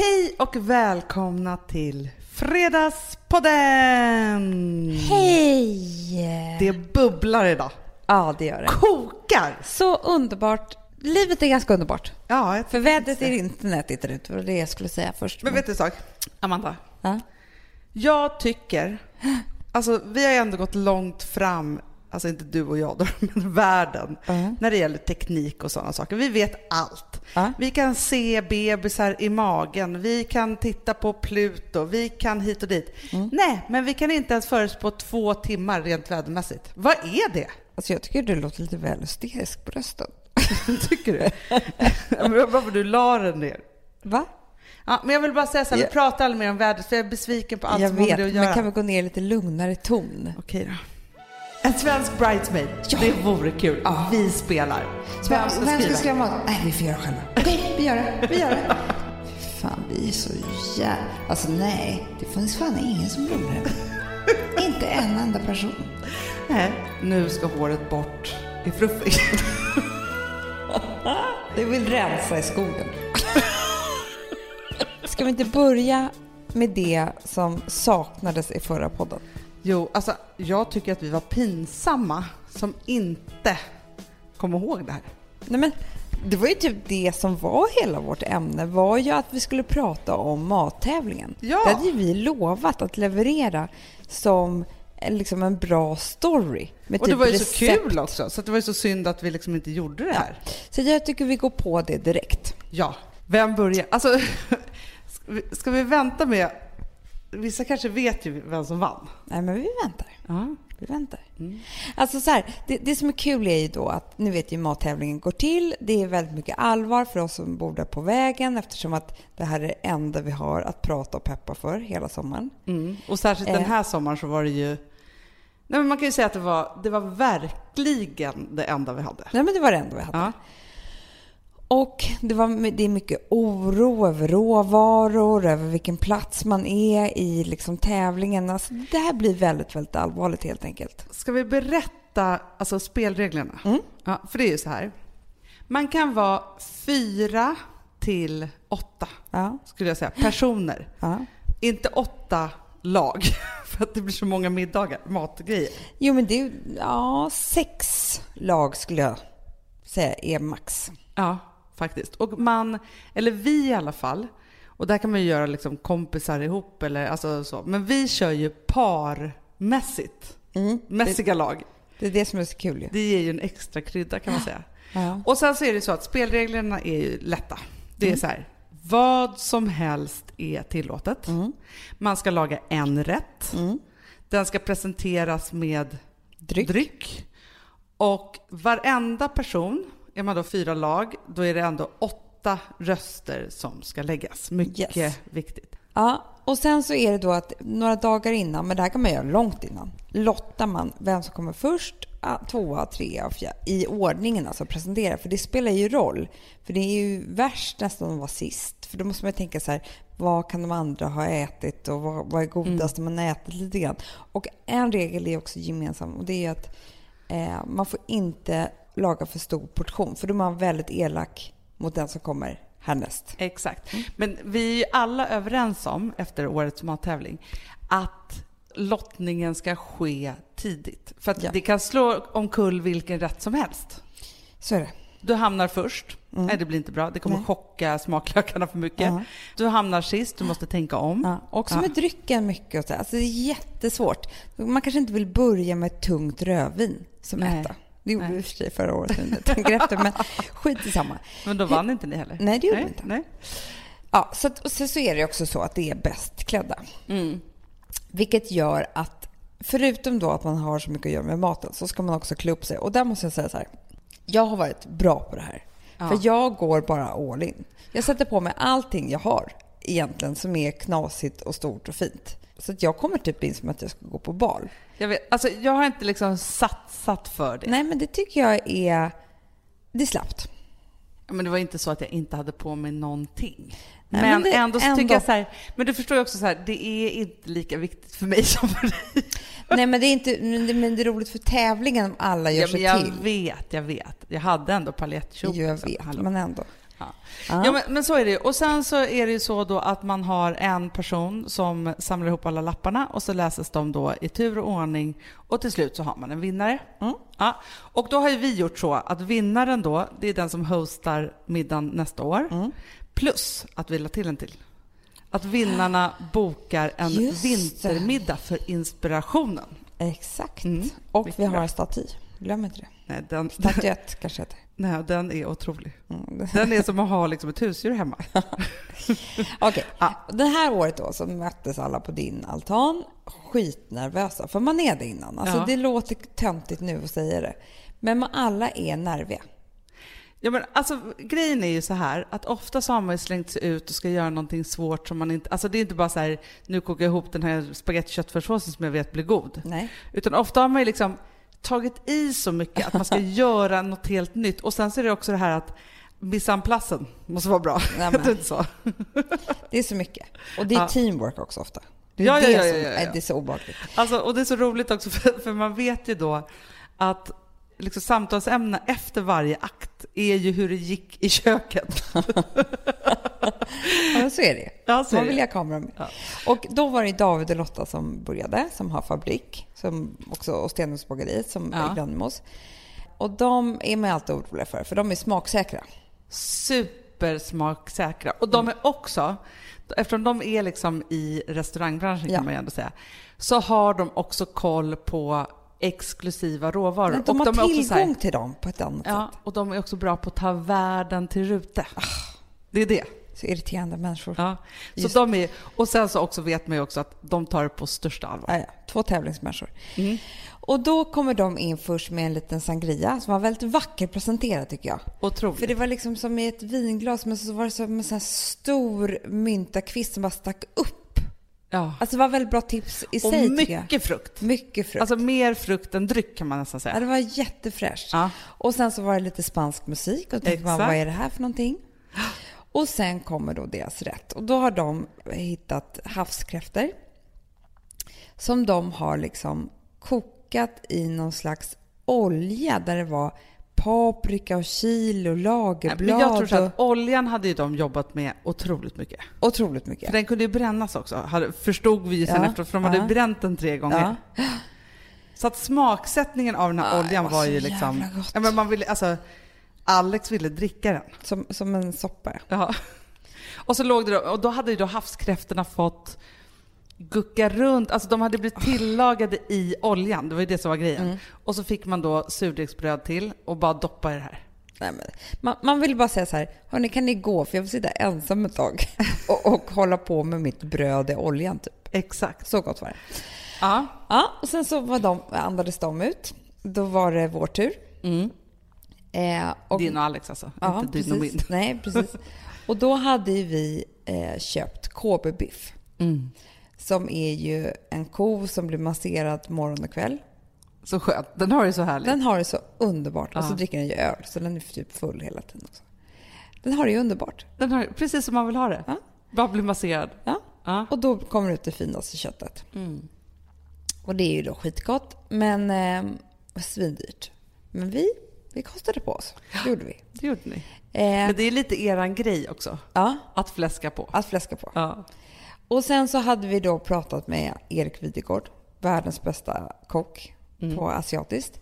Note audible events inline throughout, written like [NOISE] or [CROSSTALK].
Hej och välkomna till Fredagspodden! Hej! Det bubblar idag. Ja, det gör det. Kokar! Så underbart. Livet är ganska underbart. Ja, jag För vädret är inte nätigt ut. Det var det jag skulle säga först. Men vet du en sak, Amanda? Ja. Jag tycker, alltså vi har ju ändå gått långt fram, alltså inte du och jag då, [LAUGHS] men världen, Ja. när det gäller teknik och sådana saker. Vi vet allt. Ja. Vi kan se bebisar i magen, vi kan titta på Pluto, vi kan hit och dit. Mm. Nej, men vi kan inte ens förutspå två timmar rent vädermässigt. Vad är det? Alltså jag tycker du låter lite väl hysterisk på rösten. [LAUGHS] Tycker du? Men Varför du la den ner? Va? Ja, men jag vill bara säga så här, vi pratar aldrig mer om vädret för jag är besviken på allt jag som har med vet, det att men göra. kan vi gå ner i lite lugnare ton? Okej då. En svensk bridesmaid, Ja. det vore kul. Vi spelar. Vem ska skriva? skriva mat? Nej, vi får göra själva. Okej, vi gör det. Vi gör det. Fan, vi är så jävla... Alltså nej, det finns fan ingen som gjorde det. [LAUGHS] Inte en enda person. Nej, nu ska håret bort i fluffig. [LAUGHS] Du vill rensa i skogen. Ska vi inte börja med det som saknades i förra podden? Jo, alltså jag tycker att vi var pinsamma som inte kom ihåg det här. Nej, men det var ju typ det som var hela vårt ämne, var ju att vi skulle prata om mattävlingen. Ja. Det hade ju vi lovat att leverera som en- liksom en bra story. Med Och det typ var ju så recept. kul också, så det var ju så synd att vi liksom inte gjorde det här. Så jag tycker vi går på det direkt. Ja, vem börjar? Alltså, [LAUGHS] ska vi vänta med... Vissa kanske vet ju vem som vann. Nej, men vi väntar. Ja. Vi väntar. Alltså så här, det, det som är kul är ju då att ni vet ju hur mattävlingen går till. Det är väldigt mycket allvar för oss som bor där på vägen eftersom att det här är det enda vi har att prata och peppa för hela sommaren. Mm. Och särskilt den Eh. här sommaren så var det ju... Nej, men man kan ju säga att det var, det var verkligen det enda vi hade. Nej men det var det enda vi hade. Ja. Och det, var, det är mycket oro över råvaror, över vilken plats man är i liksom tävlingen. Alltså, det här blir väldigt, väldigt allvarligt helt enkelt. Ska vi berätta alltså, spelreglerna? Mm. Ja, för det är ju så här. Man kan vara fyra till åtta, Ja, skulle jag säga, personer. ja. Inte åtta lag, [LAUGHS] för att det blir så många middagar, matgrejer. Jo men det är ja, sex lag skulle jag säga är max. Ja, faktiskt. Och man, eller vi i alla fall, och där kan man ju göra liksom kompisar ihop eller alltså så. Men vi kör ju parmässigt. Mm. Mässiga lag. Det är det som är så kul ju. Det ger ju en extra krydda kan man säga. Ja. Och sen så är det så att spelreglerna är ju lätta. Det är Mm. så här, vad som helst är tillåtet. Mm. Man ska laga en rätt. Mm. Den ska presenteras med Dryck. dryck. Och varenda person, är man då fyra lag, då är det ändå åtta röster som ska läggas. Mycket Yes. viktigt. Ja, och sen så är det då att några dagar innan, men det här kan man göra långt innan, lottar man vem som kommer först, ah, tvåa, trea och fjärde, i ordningen alltså presentera. För det spelar ju roll. För det är ju värst nästan att vara sist. För då måste man ju tänka så här, vad kan de andra ha ätit och vad, vad är godast man har ätit lite grann. Och en regel är också gemensam och det är att eh, man får inte laga för stor portion. För då är man väldigt elak mot den som kommer härnäst. Exakt. Men vi är ju alla överens om, efter årets mattävling, att lottningen ska ske tidigt. För att Ja. det kan slå omkull vilken rätt som helst. Så är det. Du hamnar först. Nej, det blir inte bra. Det kommer Nej. chocka smaklökarna för mycket. Ja. Du hamnar sist. Du måste tänka om. Ja, också Ja. med drycken mycket. Och så. Alltså det är jättesvårt. Man kanske inte vill börja med ett tungt rövin som Nej. etta. Det gjorde Nej. vi för sig förra året när jag tänker efter. Men [LAUGHS] skit i samma. Men då vann inte ni heller? Nej, det gjorde vi inte. Nej. Ja, så, att, och så, så är det också så att det är bäst klädda. Mm. Vilket gör att förutom då att man har så mycket att göra med maten så ska man också klä upp sig. Och där måste jag säga så här. Jag har varit bra på det här. Ja. För jag går bara all in. Jag sätter på mig allting jag har egentligen som är knasigt och stort och fint. Så att jag kommer typ in som att jag ska gå på bal. Jag, vet, alltså, jag har inte liksom satsat för det. Nej, men det tycker jag är... Det är slappt. Men det var inte så att jag inte hade på mig någonting. Nej, men men det- ändå så ändå. tycker jag så här, men du förstår ju också så här, det är inte lika viktigt för mig [LAUGHS] som för dig. Nej, men det är inte... Men det, men det är roligt för tävlingen om alla gör Ja, sig men jag till. vet, jag vet. Jag hade ändå paljettkjol. Jo, jag liksom. vet, men ändå. Ja. Ja. Men, men så är det ju. Och sen så är det ju så då att man har en person som samlar ihop alla lapparna och så läses de då i tur och ordning och till slut så har man en vinnare. Mm. Ja. Och då har ju vi gjort så att vinnaren då, det är den som hostar middagen nästa år. Mm. Plus att vi la till en till. Att vinnarna [GASPS] bokar en Just det. vintermiddag för inspirationen. Exakt. Mm. Och vi har en staty. Glöm inte det. Nej, den, Statyett kanske heter. Nej, den är otrolig. Mm. [LAUGHS] Den är som att ha liksom ett husdjur hemma. [LAUGHS] Okej, Ja. det här året då så möttes alla på din altan skitnervösa. För man är det innan. Alltså Ja. det låter töntigt nu att säga det. Men man alla är nerviga. Ja, men alltså, grejen är ju så här att ofta så har man ju slängt sig ut och ska göra någonting svårt som man inte... Alltså det är inte bara så här, nu kokar jag ihop den här spagettiköttfärssåsen som jag vet blir god. Nej. Utan ofta har man ju liksom tagit i så mycket att man ska [LAUGHS] göra något helt nytt. Och sen så är det också det här att missanplassen måste vara bra. Nej, det inte så? Det är så mycket. Och det är Ja. teamwork också ofta. Det är Ja, det ja, som ja, ja, ja. är det är så obehagligt. Alltså, och det är så roligt också för, för man vet ju då att liksom, samtalsämnena efter varje akt är ju hur det gick i köket. [LAUGHS] Ja, så är det. Ja, så Man vill ha kameran med. Ja. Och då var det David och Lotta som började, som har fabrik, som också, och Stenungsbageriet som Ja. är granne med oss. Och de är man alltid oroliga för, för de är smaksäkra. supersmaksäkra. Och de är också, eftersom de är liksom i restaurangbranschen Ja. kan man ju ändå säga, så har de också koll på exklusiva råvaror. Men de och har är också tillgång så här- till dem på ett annat Ja, sätt. och de är också bra på att ta världen till rute. Det är det. Så irriterande människor. Ja. Så Just. de är, och sen så också vet man ju också att de tar det på största allvar. Ja, ja. Två tävlingsmänniskor. Mm. Och då kommer de in först med en liten sangria som var väldigt vackert presenterad tycker jag. Otroligt. För det var liksom som i ett vinglas men så var det som en sån här stor myntakvist som bara stack upp. Ja. Alltså det var väldigt bra tips i Och sig jag. mycket frukt. Mycket frukt. Alltså mer frukt än dryck kan man nästan ja, säga. det var jättefräscht. Ja. Och sen så var det lite spansk musik och då tänkte man vad är det här för någonting? Och sen kommer då deras rätt och då har de hittat havskräftor som de har liksom kokat i någon slags olja där det var paprika och chili och lagerblad Men jag tror så att oljan hade ju de jobbat med otroligt mycket. otroligt För mycket. den kunde ju brännas också, förstod vi sen Ja, efteråt, för de hade ja. bränt den tre gånger. Ja. Så att smaksättningen av den här Ja, oljan det var, var ju liksom... gott. Ja, men man ville, alltså, Alex ville dricka den. Som, som en soppa. Ja. [LAUGHS] Och så låg det då, och då hade ju då havskräftorna fått gucka runt, alltså de hade blivit tillagade i oljan, det var ju det som var grejen. Mm. Och så fick man då surdegsbröd till och bara doppa i det här. Nej, men, man, man vill bara säga så här, hörni kan ni gå för jag vill sitta ensam ett tag [LAUGHS] och, och hålla på med mitt bröd i oljan typ. Exakt. Så gott var det. Ja. Ja, och sen så var de, andades de ut. Då var det vår tur. Mm. Eh, och, Din och Alex alltså, ja, inte din och min. Nej, precis. [LAUGHS] Och då hade vi eh, köpt KB-biff. Mm. Som är ju en ko som blir masserad morgon och kväll. Så skönt. Den har det så härligt. Den har det så underbart. Och så dricker den ju öl, så den är typ full hela tiden också. Den har det ju underbart. Den har precis som man vill ha det. Ja. Bara bli masserad. Ja. Ja. Och då kommer ut det finaste köttet. Mm. Och det är ju då skitgott, men eh, svindyrt. Men vi, vi kostade på oss. Det gjorde vi. Det gjorde ni. Eh, Men det är lite eran grej också. ja, Att fläska på. att fläska på. Ja. Och sen så hade vi då pratat med Erik Videgård, världens bästa kock på asiatiskt.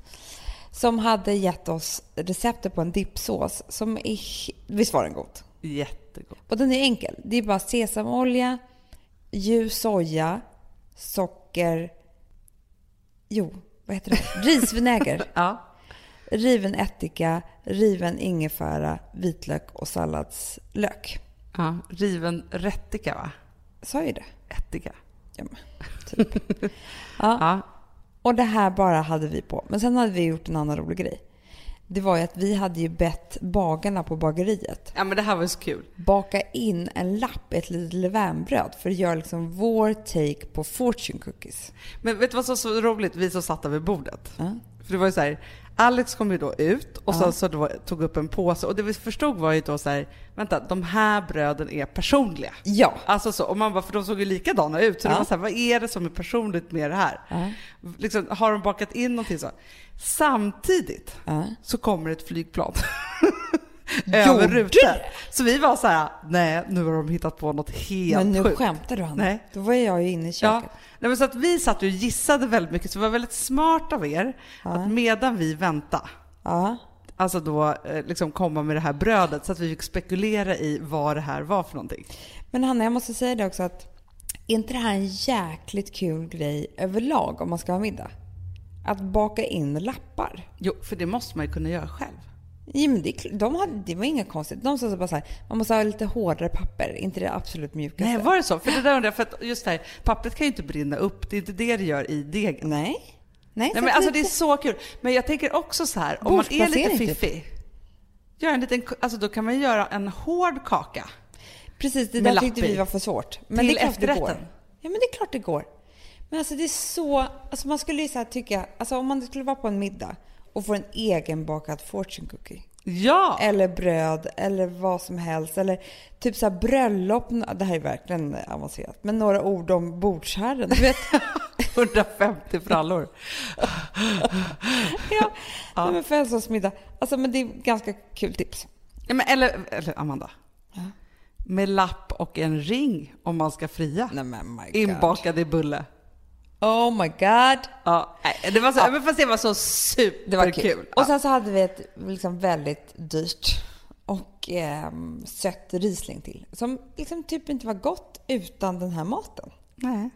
Som hade gett oss receptet på en dippsås som är... Visst var den god? Jättegott. Och den är enkel. Det är bara sesamolja, ljus soja, socker... Jo, vad heter det? Risvinäger. [LAUGHS] Ja. riven ättika, riven ingefära, vitlök och salladslök. ja. Riven rättika va? Sa ju det? Ättika. Ja, men, typ. [LAUGHS] ja. Ja. Och det här bara hade vi på. Men sen hade vi gjort en annan rolig grej. Det var ju att vi hade ju bett bagarna på bageriet ja, men det här var så kul. baka in en lapp, ett litet levainbröd för att göra liksom vår take på fortune cookies. Men vet du vad som var så roligt? Vi som satt där vid bordet. Ja. För det var ju så här, Alex kom ju då ut och Ja. så, då tog upp en påse och det vi förstod var ju då så här, vänta, de här bröden är personliga. Ja. Alltså så, och man bara, för de såg ju likadana ut, så det Ja. var så här, vad är det som är personligt med det här? Ja. Liksom, har de bakat in någonting så? Samtidigt Ja. så kommer ett flygplan. [LAUGHS] över det? Så vi var så här, nej nu har de hittat på något helt Men nu sjukt. skämtar du Hanna. Nej. Då var jag ju inne i Ja, köket. Nej, men så att vi satt och gissade väldigt mycket, så det var väldigt smart av er att medan vi väntade, Ja. alltså då eh, liksom komma med det här brödet så att vi fick spekulera i vad det här var för någonting. Men Hanna, jag måste säga det också att är inte det här en jäkligt kul grej överlag om man ska ha middag? Att baka in lappar. Jo, för det måste man ju kunna göra själv. Ja, men det, de hade, det var inga konstigt. De sa så bara så här, man måste ha lite hårdare papper, inte det absolut mjukaste. Nej, var det så? För det där undrar för att just det här, pappret kan ju inte brinna upp, det är inte det det gör i degen. Nej. Nej, Nej, men alltså det är så kul. Men jag tänker också så här, om man är lite typ. fiffig, gör en liten, alltså då kan man göra en hård kaka. Precis, det där tyckte vi var för svårt. Men Till det är klart det går. efterrätten. Ja, men det är klart det går. Men alltså det är så... Alltså man skulle ju så här tycka... Alltså om man skulle vara på en middag och få en egenbakad fortune cookie. Ja! Eller bröd eller vad som helst. Eller typ så bröllop. Det här är verkligen avancerat. Men några ord om bordsherren. Du vet, [LAUGHS] 150 frallor. [LAUGHS] ja, ja. Men födelsedagsmiddag. Alltså men det är ganska kul tips. Ja, men eller, eller Amanda. Med lapp och en ring om man ska fria. Nej men my God. Inbakad i bulle. Oh my god. Ja, det var så, men fast det var så superkul. Det var kul. Ja. Och sen så hade vi ett liksom väldigt dyrt och ehm, sött Riesling till. Som liksom typ inte var gott utan den här maten. Nej.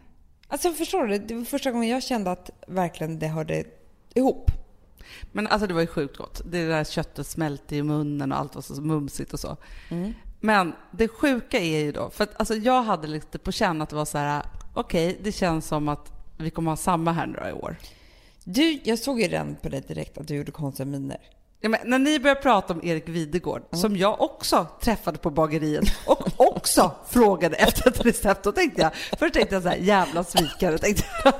Alltså förstår du? Det var första gången jag kände att verkligen det hörde ihop. Men alltså det var ju sjukt gott. Det där köttet smälte i munnen och allt var så mumsigt och så. Mm. Men det sjuka är ju då, för att alltså jag hade lite på känn att det var så här, okej, det känns som att vi kommer ha samma här några i år. Du, jag såg ju redan på dig direkt att du gjorde konstiga miner. Ja, när ni började prata om Erik Videgård, som jag också träffade på bageriet och [LAUGHS] också frågade efter ett recept, då tänkte jag, först tänkte jag så här, jävla svikare, tänkte jag.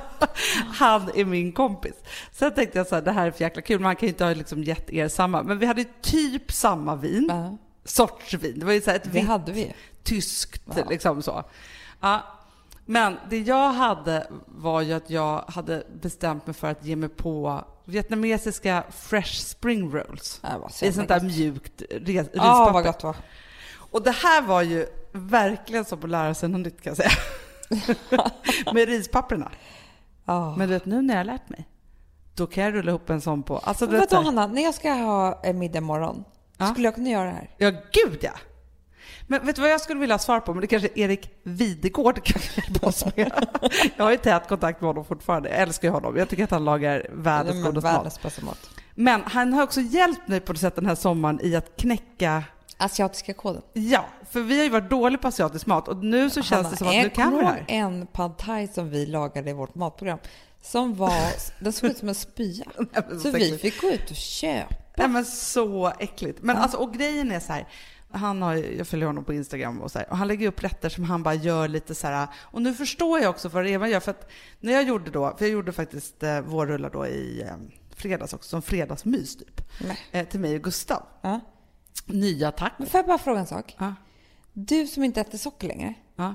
Han är min kompis. Sen tänkte jag så här, det här är för jäkla kul, man kan ju inte ha liksom gett er samma, men vi hade typ samma vin, Ja. sorts vin. Det var ju så här ett vitt, tyskt, Ja. liksom så. Ja. Men det jag hade var ju att jag hade bestämt mig för att ge mig på vietnamesiska fresh spring rolls. Så I sånt där gott. mjukt rispapper. vad gott. Och det här var ju verkligen som att lära sig något nytt kan jag säga. [LAUGHS] Med rispapperna. Ja. Men du vet, nu när jag har lärt mig, då kan jag rulla ihop en sån på... Alltså, du Men vet, vadå Hanna, när jag ska ha middag imorgon, Ja. skulle jag kunna göra det här? Ja, gud ja! Men vet du vad jag skulle vilja ha svar på? Men det kanske Erik Videgård kan [LAUGHS] hjälpa oss med. Jag har ju tät kontakt med honom fortfarande. Jag älskar ju honom. Jag tycker att han lagar världens godaste mat. Men han har också hjälpt mig på något sätt den här sommaren i att knäcka Asiatiska koden. Ja, för vi har ju varit dåliga på asiatisk mat och nu så känns Hanna, det som att jag nu kan vi det här. en pad thai som vi lagade i vårt matprogram. Som var, den såg ut som en spya. [LAUGHS] Nej, Så så vi fick gå ut och köpa. Nej men så äckligt. Men alltså, och grejen är så här, han har, jag följer honom på Instagram och så här, och han lägger upp rätter som han bara gör lite så här, och nu förstår jag också vad Eva gör, för att när jag gjorde då, för jag gjorde faktiskt eh, vårrullar då i eh, fredags också, som fredagsmys typ, eh, till mig och Gustav. Ja. Nya tack. Men får jag bara fråga en sak? Ja, Du som inte äter socker längre, ja.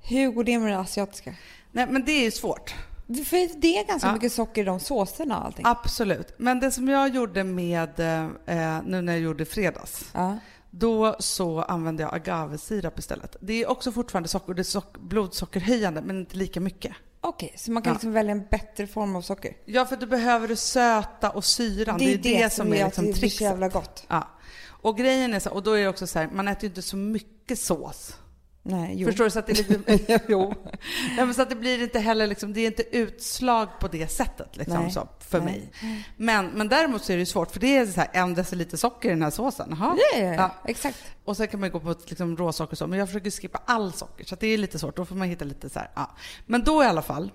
hur går det med det asiatiska? Nej men det är ju svårt. För det är ganska Ja. mycket socker i de såserna och allting. Absolut. Men det som jag gjorde med, eh, nu när jag gjorde fredags, Ja. Då så använde jag agavesirap istället. Det är också fortfarande socker, det är sock, blodsockerhöjande men inte lika mycket. Okej, så man kan Ja. liksom välja en bättre form av socker? Ja, för du behöver det söta och syran. Det är det, som är gör liksom att det blir så trickset. jävla gott. Ja. Och grejen är så, och då är det också så här, man äter ju inte så mycket sås. Nej, jo. Förstår du? Så att det lite, [LAUGHS] jo. Ja, men så att det blir inte heller liksom, det är inte utslag på det sättet liksom Nej. så, för Nej. mig. Men, men däremot så är det svårt, för det är så här en deciliter socker i den här såsen. Jaha. Ja, ja, ja. Exakt. Och sen kan man gå på liksom råsocker och så, men jag försöker skippa all socker så det är lite svårt. Då får man hitta lite så här, ja. Men då i alla fall,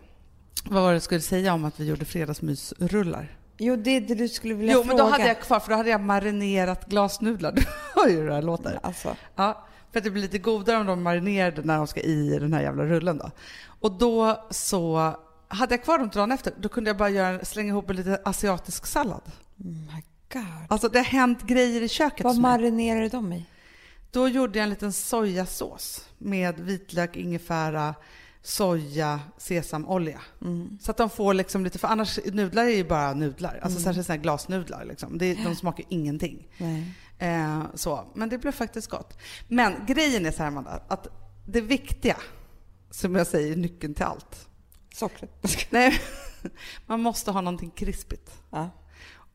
vad var det jag skulle säga om att vi gjorde fredagsmysrullar? Jo, det är det du skulle vilja Jo, fråga. men då hade jag kvar, för då hade jag marinerat glasnudlar. Du hör ju hur det här låter. Alltså, Ja, för att det blir lite godare om de marinerade när de ska i den här jävla rullen då. Och då så hade jag kvar dem till dagen efter, då kunde jag bara göra, slänga ihop en lite asiatisk sallad. oh my god. Alltså det har hänt grejer i köket Vad marinerar du dem i? Då gjorde jag en liten sojasås med vitlök, ingefära, soja, sesamolja. Mm. Så att de får liksom lite, för annars nudlar är ju bara nudlar. Alltså Mm. särskilt sådana här glasnudlar liksom. Det, de smakar ingenting. Nej. Eh, så. Men det blev faktiskt gott. Men grejen är så här, Amanda, att det viktiga, som jag säger, nyckeln till allt. Sockret. [LAUGHS] Nej, man måste ha någonting krispigt. Ja.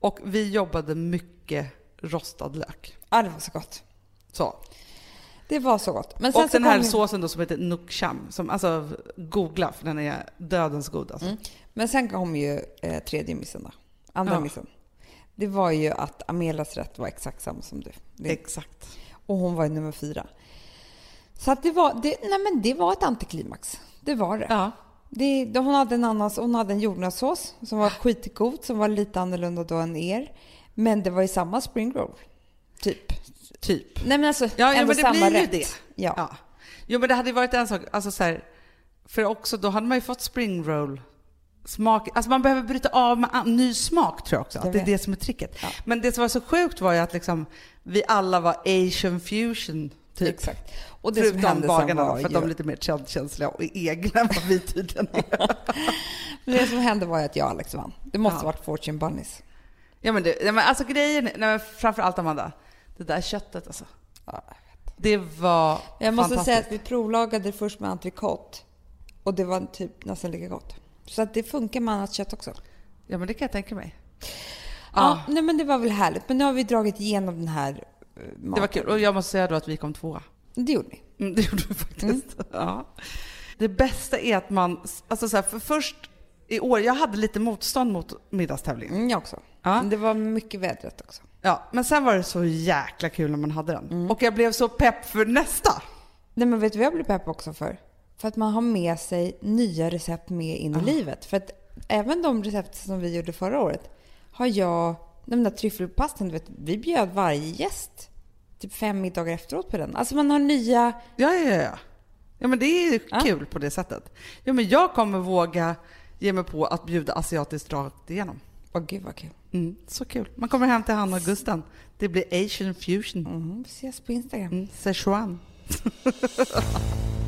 Och vi jobbade mycket rostad lök. ja, det var så gott. Så. Det var så gott. Men sen Och så den här kom såsen då som heter Nook Cham, som alltså googla för den är dödens god alltså. Mm. Men sen kom ju eh, tredje missen då. Andra Ja. missen. Det var ju att Amelas rätt var exakt samma som du. Det, Exakt. och hon var ju nummer fyra. Så att det var, det, nej men det var ett antiklimax. Det var det. Ja. det, hon hade en annan, hon hade en jordnötssås som var skitgod, som var lite annorlunda då än er. Men det var ju samma spring roll. Typ. Typ. Nej men alltså, Ja, ja ändå men det samma blir ju rätt. det. Ja. Ja. Jo men det hade ju varit en sak, alltså så här, för också då hade man ju fått spring roll smak, alltså man behöver bryta av med an- ny smak tror jag också, att det är det som är tricket. Ja. Men det som var så sjukt var ju att liksom vi alla var asian fusion typ. Exakt. Och det Förutom bagarna var för att ju... de är lite mer känsliga och egna än vad vi tydligen är. [LAUGHS] Det som hände var ju att jag och Alex vann. Det måste Ja. varit Fortune Bunnies. Ja men, det, ja, men alltså grejen, nej, men framför allt Amanda, det där köttet alltså. Ja. Det var Jag måste säga att vi provlagade först med entrecote och det var typ nästan lika gott. Så att det funkar med annat kött också. Ja men det kan jag tänka mig. Ja, nej men det var väl härligt. Men nu har vi dragit igenom den här uh, maten. Det var kul. Och jag måste säga då att vi kom tvåa. Det gjorde vi. Mm, det gjorde vi faktiskt. Ja. Det bästa är att man, alltså så här, för först i år, jag hade lite motstånd mot middagstävlingen. Mm, jag också. Ja. Men det var mycket vädret också. Ja, men sen var det så jäkla kul när man hade den. Och jag blev så pepp för nästa. Nej men vet du vad jag blir pepp också för? För att man har med sig nya recept med in i livet. För att även de recept som vi gjorde förra året har jag, den där tryffelpastan, du vet, vi bjöd varje gäst typ fem middagar efteråt på den. Alltså man har nya, Ja, ja, ja. Ja, men det är Ja. kul på det sättet. Ja, men jag kommer våga ge mig på att bjuda asiatiskt rakt igenom. åh gud vad kul. Mm, så kul. Man kommer hem till Hanna och Gusten. Det blir asian fusion. Mm, vi ses på Instagram. Mm, Sichuan. [LAUGHS]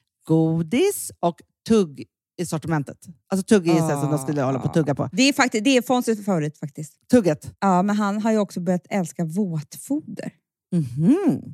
godis och tugg i sortimentet. Alltså tugg är ah. som de skulle hålla på att tugga på. Det är, faktiskt, det är Fonzys favorit faktiskt. Tugget? Ja, men han har ju också börjat älska våtfoder. Mm -hmm.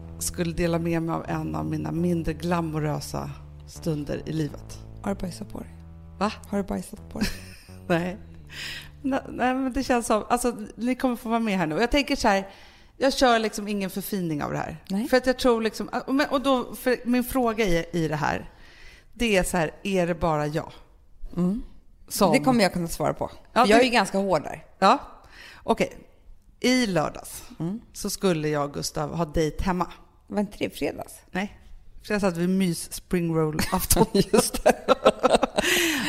skulle dela med mig av en av mina mindre glamorösa stunder i livet. Har du bajsat på dig? Va? Har du bajsat på dig? [LAUGHS] Nej. Nej, men det känns som... Alltså, ni kommer få vara med här nu. Och jag tänker så här, jag kör liksom ingen förfining av det här. Nej. För att jag tror liksom... Och då, min fråga i, i det här, det är så här, är det bara jag? Mm. Som... Det kommer jag kunna svara på. Ja, jag är ju ganska hård där. Ja, okej. Okay. I lördags mm. så skulle jag och Gustav ha dejt hemma. Var inte det fredags? Nej. Fredags hade vi mys springroll-afton. [LAUGHS] Just det.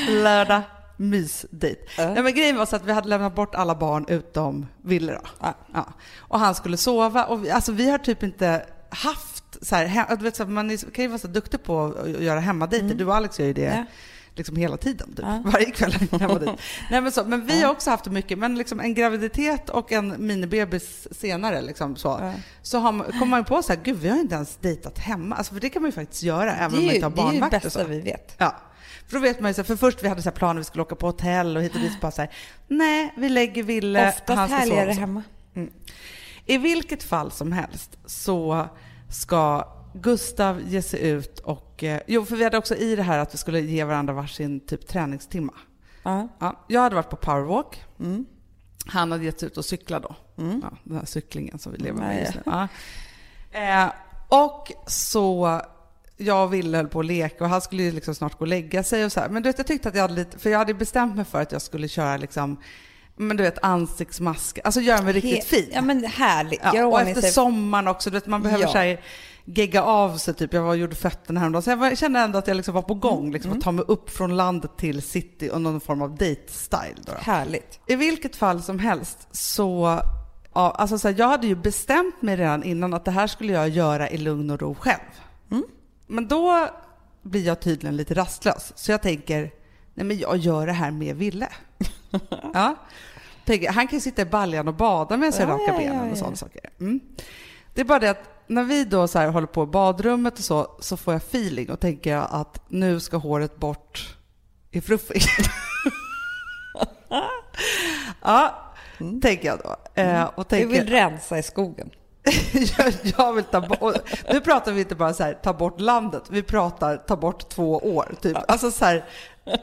[LAUGHS] Lördag, mysdejt. Uh. Nej, men grejen var så att vi hade lämnat bort alla barn utom Ville. Då. Uh. Ja. Och han skulle sova. Och vi, alltså, vi har typ inte haft så här, du vet, så man kan ju vara så duktig på att göra hemmadejter. Mm. Du och Alex gör ju det. Ja liksom hela tiden, typ. Ja. varje kväll. [LAUGHS] Nej, men, så, men vi ja. har också haft det mycket, men liksom en graviditet och en minibebis senare liksom så, ja. så har, kommer man på så här, gud vi har inte ens dejtat hemma. Alltså, för det kan man ju faktiskt göra även om man inte har barnvakt. Det är ju det bästa vi vet. Ja. För då vet man ju så för först vi hade så här planer, vi skulle åka på hotell och hit och dit, bara så här, nej, vi lägger Ville, Oftast härligare hemma. Mm. I vilket fall som helst så ska Gustav ger sig ut och... Eh, jo, för vi hade också i det här att vi skulle ge varandra varsin typ träningstimma. Uh. Ja, jag hade varit på powerwalk. Mm. Han hade gett sig ut och cykla då. Mm. Ja, den här cyklingen som vi lever med just nu. Ja. Eh, och så jag och Ville höll på att leka och han skulle ju liksom snart gå och lägga sig och så här. Men du vet, jag tyckte att jag hade lite, för jag hade bestämt mig för att jag skulle köra liksom men du vet ansiktsmask, alltså göra mig riktigt fin. Ja men härligt. Ja, och efter sommaren också, du vet man behöver ja. så gegga av sig. Typ. Jag var gjorde fötterna häromdagen. Så jag kände ändå att jag liksom var på gång. Liksom, mm. Att ta mig upp från landet till city och någon form av date-style. Då, då. Härligt. I vilket fall som helst så Ja, alltså så här, jag hade ju bestämt mig redan innan att det här skulle jag göra i lugn och ro själv. Mm. Men då blir jag tydligen lite rastlös. Så jag tänker, nej men jag gör det här med Ville. [LAUGHS] ja. Tänker, han kan ju sitta i baljan och bada med sig ja, raka ja, benen ja, ja. och sådana saker. Mm. Det är bara det att när vi då så håller på i badrummet och så, så får jag feeling och tänker att nu ska håret bort i fluffig. [LAUGHS] ja, mm. tänker jag då. Eh, och tänker, du vill rensa i skogen? [LAUGHS] jag, jag, vill ta bort... Nu pratar vi inte bara så här, ta bort landet, vi pratar ta bort två år. Typ. Alltså så här,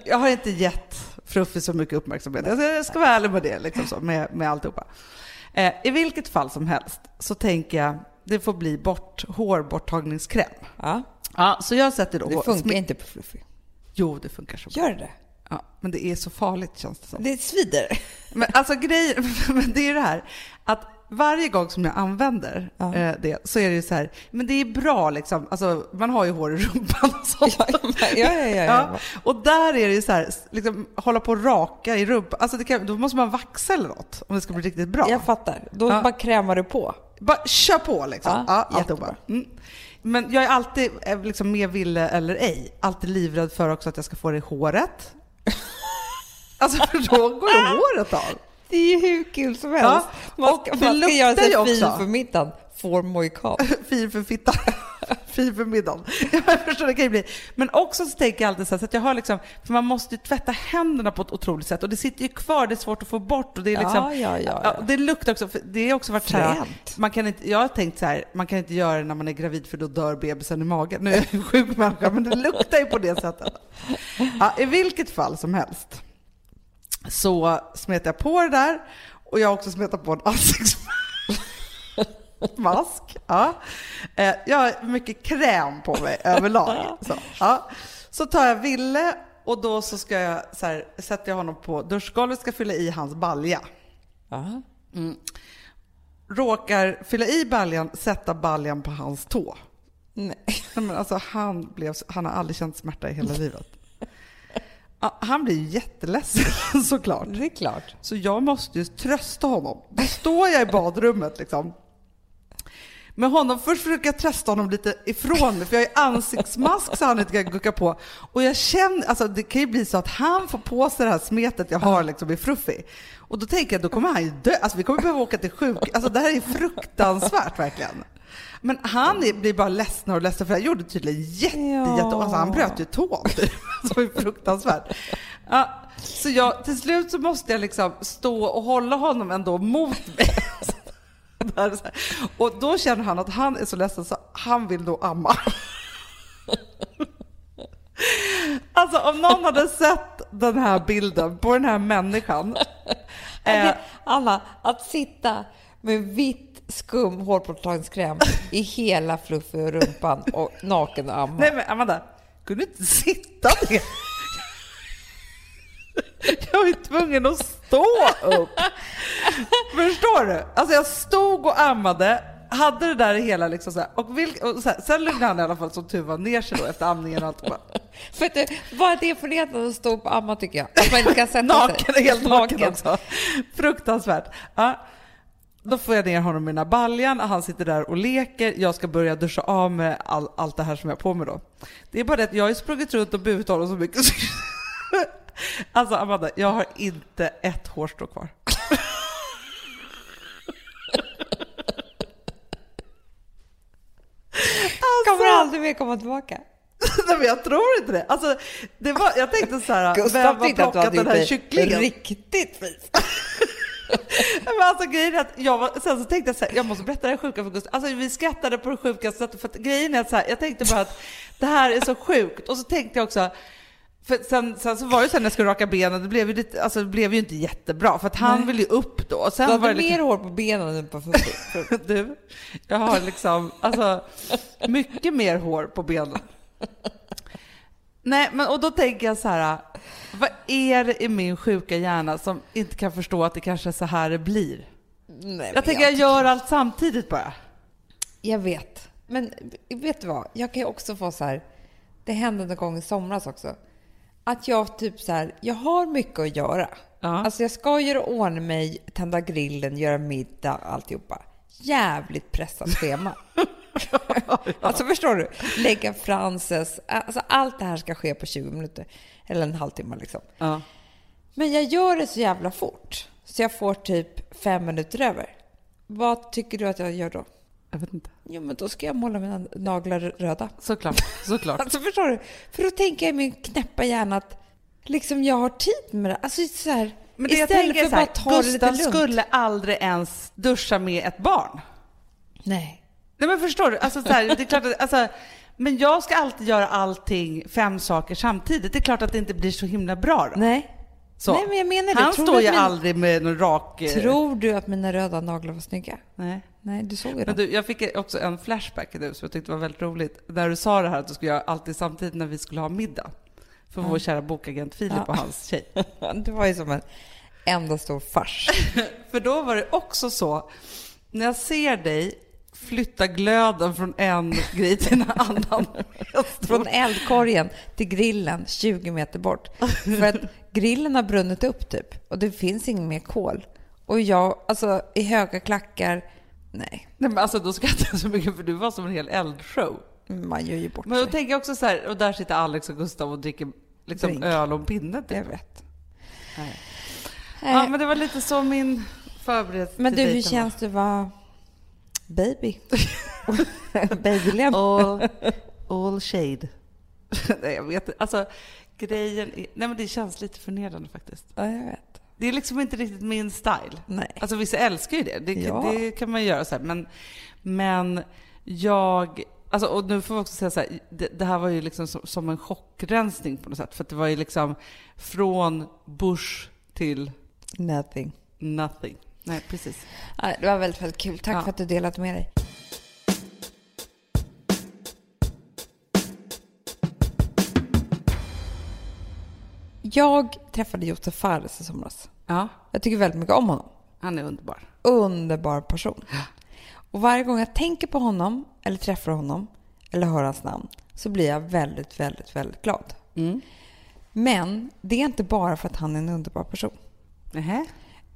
jag har inte gett Fruffy så mycket uppmärksamhet. Jag ska, jag ska vara ärlig med det, liksom så, med, med alltihopa. Eh, I vilket fall som helst så tänker jag det får bli bort, hårborttagningskräm. Ja. Ja, så jag sätter då... Det funkar inte på Fluffy. Jo, det funkar så Gör det? Ja, men det är så farligt känns det som. Det svider. Men alltså grejen, [LAUGHS] men det är det här att varje gång som jag använder ja. eh, det så är det ju så här, men det är bra liksom, alltså man har ju hår i rumpan och sånt. Ja, ja, ja, ja. [LAUGHS] Och där är det ju så här, liksom hålla på och raka i rumpan, alltså kan, då måste man vaxa eller något om det ska bli riktigt bra. Jag fattar, då bara krämar du på. Bara kör på liksom. Ja, ja jättebra. Mm. Men jag är alltid, eh, liksom, med ville eller ej, alltid livrädd för också att jag ska få det i håret. [LAUGHS] alltså för då går ju håret av. Det är ju hur kul som helst. Ja, man ska, man ska göra sig fin för middagen får mohikan. [LAUGHS] fin för fittan. [LAUGHS] fin för middagen. [LAUGHS] Jag förstår, det kan ju bli. Men också så tänker jag alltid så, här, så att jag har liksom, för man måste ju tvätta händerna på ett otroligt sätt och det sitter ju kvar, det är svårt att få bort och det är liksom, Ja, ja, ja, ja. det luktar också, det har också varit så här, man kan inte, jag har tänkt så här, man kan inte göra det när man är gravid för då dör bebisen i magen. Nu är jag en sjuk människa, men det luktar ju på det sättet. Ja, I vilket fall som helst så smet jag på det där och jag har också smetat på en ansiktsmask. Ja. Eh, Jag har mycket kräm på mig [LAUGHS] överlag. Så, ja. så tar jag Ville och då så ska jag så här, sätter jag honom på duschgolvet, ska fylla i hans balja. Ja. Råkar fylla i baljan, sätta baljan på hans tå. Nej. Nej, men alltså, han, blev, han har aldrig känt smärta i hela [LAUGHS] livet. Ja, han blir ju jätteledsen [LAUGHS] såklart. Det är klart. Så jag måste ju trösta honom. Då står jag i badrummet liksom. Med honom, först försöker jag trösta honom lite ifrån mig, för jag har ju ansiktsmask så han inte kan gucka på. Och jag känner, alltså det kan ju bli så att han får på sig det här smetet jag har liksom i Fruffy. Och då tänker jag, då kommer han ju dö. Alltså vi kommer behöva åka till sjuk. Alltså det här är fruktansvärt verkligen. Men han är, blir bara ledsen och ledsen för jag gjorde tydligen jätte, Ja. jätte, alltså han bröt ju tån. [LAUGHS] det var ju fruktansvärt. Ja, så jag, till slut så måste jag liksom stå och hålla honom ändå mot mig. [LAUGHS] [LAUGHS] Och då känner han att han är så ledsen så han vill då amma. [LAUGHS] Alltså om någon hade sett den här bilden på den här människan. Eh, Anna, att sitta med vitt skum hårborttagningskräm i hela fluffy och rumpan och naken och amma. nej men Amanda, kunde inte sitta ner. [LAUGHS] Jag ju tvungen att stå upp. [LAUGHS] Förstår du? Alltså jag stod och ammade, hade det där hela liksom så här, och, vilk, och så här, sen lugnade han i alla fall som tur var ner sig då efter amningen och allt. Bara, [LAUGHS] För att det, bara erfarenheten att stå upp och amma tycker jag. Att man inte kan sätta Naken, sig. helt naken också. Fruktansvärt. Ja. Då får jag ner honom i den här baljan, han sitter där och leker. Jag ska börja duscha av med all, allt det här som jag har på mig då. Det är bara det att jag har sprungit runt och burit honom så mycket. [LAUGHS] så- Alltså Amanda, jag har inte ett hårstrå kvar. Kommer aldrig mer komma tillbaka. [LAUGHS] Nej men jag tror inte det. Alltså, det var, jag tänkte så här, vem Gustav har att du plockat hade den här kycklingen? riktigt fin. [LAUGHS] Men alltså grejen är att jag var, sen så tänkte jag så här, jag måste berätta det här sjuka för Gustav. Alltså vi skrattade på det sjukaste sättet för att grejen är att så här, jag tänkte bara att det här är så sjukt. Och så tänkte jag också, för sen, sen så var det sen när jag skulle raka benen, det blev ju, lite, alltså, det blev ju inte jättebra för att han Nej. ville ju upp då. Sen Du var hade det mer liksom, hår på benen än på fötterna. [LAUGHS] du, jag har liksom, alltså mycket mer hår på benen. Nej, men och då tänker jag så här, vad är det i min sjuka hjärna som inte kan förstå att det kanske är så här det blir? Nej, Jag tänker jag gör allt samtidigt bara. Jag vet. Men vet du vad? Jag kan ju också få så här. Det hände någon gång i somras också. Att jag typ så här. Jag har mycket att göra. Ja. Alltså jag ska göra ordning mig, tända grillen, göra middag, alltihopa. Jävligt pressat schema. [LAUGHS] Alltså förstår du? Lägga Frances. Alltså allt det här ska ske på 20 minuter. Eller en halvtimme liksom. Ja. Men jag gör det så jävla fort. Så jag får typ fem minuter över. Vad tycker du att jag gör då? Jag vet inte. Jo, men då ska jag måla mina naglar röda. Såklart, såklart. [LAUGHS] Alltså förstår du? För då tänker jag i min knäppa hjärna att liksom jag har tid med det. Alltså så här, Men det jag istället tänker för att bara ta det lite lugnt. skulle aldrig ens duscha med ett barn. Nej. Nej men förstår du? Alltså, så här, det är klart att, alltså, men jag ska alltid göra allting, fem saker samtidigt. Det är klart att det inte blir så himla bra då. Nej. Så. Nej, men jag menar det. Han Tror står ju min- aldrig med någon rak... eh, Tror du att mina röda naglar var snygga? Nej. Nej, du såg ju dem. du, jag fick också en flashback nu som jag tyckte var väldigt roligt. När du sa det här att du skulle göra alltid samtidigt när vi skulle ha middag. För vår kära bokagent Filip Ja. och hans tjej. [LAUGHS] Det var ju som en enda stor fars. [LAUGHS] För då var det också så, när jag ser dig flytta glöden från en grej till en annan. [LAUGHS] Från eldkorgen till grillen 20 meter bort. För att grillen har brunnit upp typ och det finns inget mer kol. Och jag, alltså i höga klackar, nej, Nej, men alltså då skrattar jag så mycket för du var som en hel eldshow. man gör ju bort Men då sig. tänker jag också så här, och där sitter Alex och Gustav och dricker liksom Drink. öl och pinne. Typ. Jag vet. Nej. Nej. Ja, men det var lite så min förberedelse Men du, hur var. känns det? Vad, Baby. [LAUGHS] Baby-Lem. All, [LAUGHS] all shade. [LAUGHS] nej, jag vet inte. Alltså, grejen är... Nej, men det känns lite förnedrande faktiskt. Ja, jag vet. Det är liksom inte riktigt min style. Nej. Alltså vissa älskar ju det. Det, Ja. det kan man göra så här. Men, men jag... Alltså, och nu får vi också säga så här, det, det här var ju liksom som, som en chockrensning på något sätt. För det var ju liksom från Bush till Nothing. nothing. Nej, precis. Ja, det var väldigt, väldigt kul. Tack Ja. för att du delat med dig. Jag träffade Josef Fares i somras. Ja, Jag tycker väldigt mycket om honom. han är underbar. Underbar person. Och varje gång jag tänker på honom, eller träffar honom, eller hör hans namn, så blir jag väldigt, väldigt, väldigt glad. Mm. Men det är inte bara för att han är en underbar person. Nähä?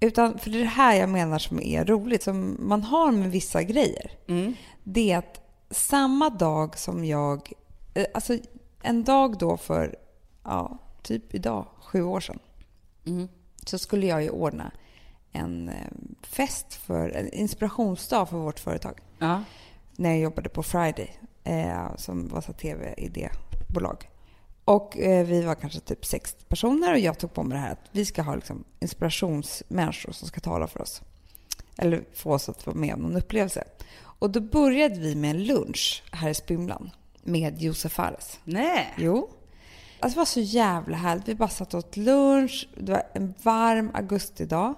Utan för det är det här jag menar som är roligt, som man har med vissa grejer. Mm. Det är att samma dag som jag, eh, alltså en dag då för, ja, typ idag, sju år sedan, Mm. så skulle jag ju ordna en eh, fest för, en inspirationsdag för vårt företag. Ja. När jag jobbade på Friday, eh, som var så tv-idébolag. Och eh, vi var kanske typ sex personer och jag tog på mig det här att vi ska ha liksom, inspirationsmänniskor som ska tala för oss. Eller få oss att vara med om någon upplevelse. Och då började vi med en lunch här i Spymlan med Josef Fares. Nej. Jo. Alltså det var så jävla härligt. Vi bara satt och åt lunch. Det var en varm augustidag.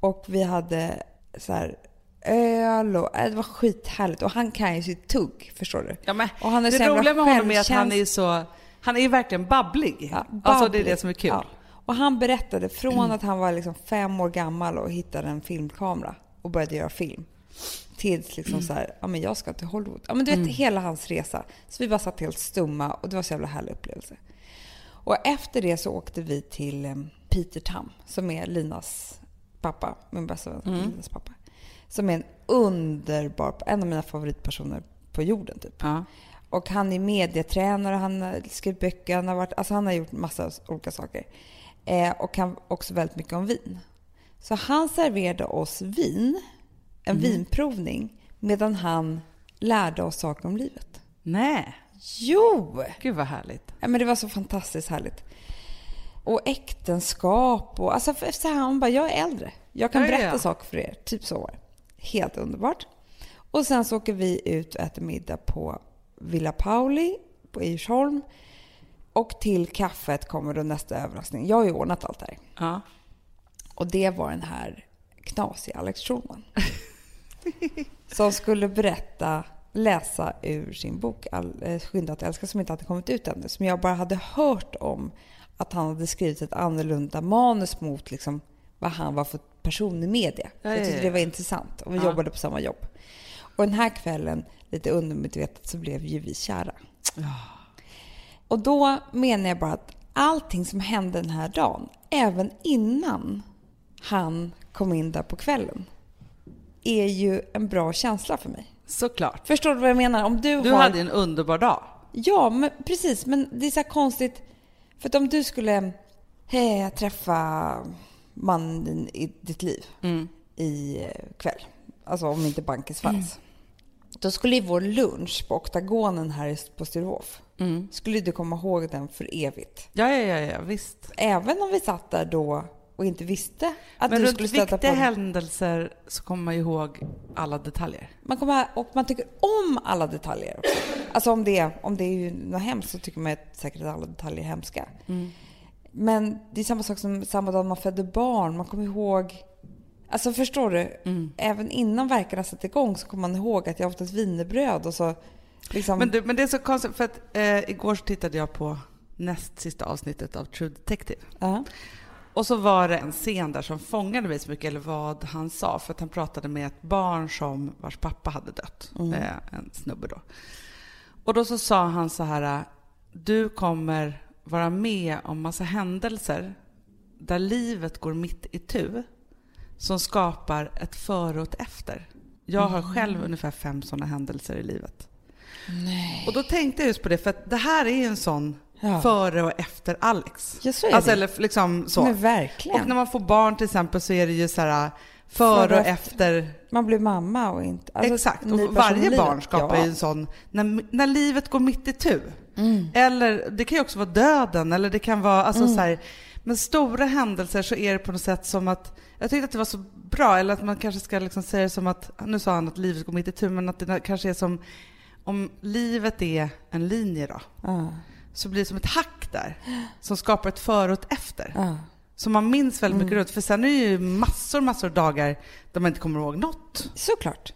Och vi hade så här öl och äh, det var skithärligt. Och han kan ju sitt tugg, förstår du. Ja, men Och han är det roliga med honom är att han är så... Han är verkligen babblig. Ja, Alltså det är babblig. det som är kul. Ja. Och han berättade från att han var liksom fem år gammal och hittade en filmkamera och började göra film. Tills liksom så här, ja men jag ska till Hollywood. Ja men du vet hela hans resa. Så vi bara satt helt stumma och det var så jävla härlig upplevelse. Och efter det så åkte vi till eh, Peter Tam som är Linas pappa, min bästa vän Linas pappa. Som är en underbar, en av mina favoritpersoner på jorden typ. Ja. Och han är medietränare, han har skrivit böcker, han har, varit, alltså han har gjort massa olika saker. Eh, och kan också väldigt mycket om vin. Så han serverade oss vin, en vinprovning, medan han lärde oss saker om livet. Nej. Jo! Gud vad härligt. Ja, men det var så fantastiskt härligt. Och äktenskap och... Alltså så här, han bara, jag är äldre. Jag kan Ja, berätta ja. saker för er. Typ så. Helt underbart. Och sen så åker vi ut och äter middag på Villa Pauli på Djursholm. Och till kaffet kommer då nästa överraskning. Jag har ju ordnat allt det här. Ja. Och det var den här knasiga Alex Schulman. [LAUGHS] som skulle berätta, läsa ur sin bok eh, Skynda att älska som inte hade kommit ut ännu. Som jag bara hade hört om att han hade skrivit ett annorlunda manus mot liksom vad han var för person i media. Ja, jag ja, tyckte det var intressant och vi Ja. jobbade på samma jobb. Och den här kvällen, lite undermedvetet, så blev ju vi kära. Och då menar jag bara att allting som hände den här dagen, även innan han kom in där på kvällen, är ju en bra känsla för mig. Såklart. Förstår du vad jag menar? Om du, Du har... hade en underbar dag. Ja, men precis. Men det är så här konstigt. För att om du skulle eh, träffa mannen i ditt liv Mm. i eh, kväll, alltså om inte Bankis fanns. Då skulle ju vår lunch på Oktagonen här på Sturehof, Mm. skulle du komma ihåg den för evigt. Ja, ja, ja, ja, visst. Även om vi satt där då och inte visste att Men du runt skulle stöta viktiga på... händelser så kommer man ju ihåg alla detaljer. Man kommer, och man tycker om alla detaljer också. Alltså om det, om det är något hemskt så tycker man säkert att alla detaljer är hemska. Men det är samma sak som samma dag man födde barn. Man kommer ihåg... Alltså förstår du? Även innan verkarna satte igång så kommer man ihåg att jag åt ett wienerbröd och så liksom... Men, du, men det är så konstigt för att eh, igår så tittade jag på näst sista avsnittet av True Detective. Ja. Och så var det en scen där som fångade mig så mycket, eller vad han sa, för att han pratade med ett barn som vars pappa hade dött, eh, en snubbe då. Och då så sa han så här, du kommer vara med om massa händelser där livet går mitt i tu som skapar ett före och ett efter. Jag har själv ungefär fem sådana händelser i livet. Och då tänkte jag just på det, för att det här är ju en sån Ja. före och efter Alex. Ja, så är alltså, det. eller liksom så. Men verkligen. Och när man får barn till exempel så är det ju så här, före Före och efter. Man blir mamma och inte... alltså, Exakt, och varje barn skapar ja. ju en sån, när, när livet går mitt i tu. Mm. Eller det kan ju också vara döden, eller det kan vara, alltså Mm. så här, men stora händelser så är det på något sätt som att, jag tyckte att det var så bra, eller att man kanske ska liksom säga det som att, nu sa han att livet går mitt i tu, men att det kanske är som, om livet är en linje då, Ja, så blir det som ett hack där, som skapar ett före och ett efter. ja. Så man minns väldigt Mm. mycket runt, för sen är det ju massor, massor av dagar där man inte kommer ihåg något. Såklart.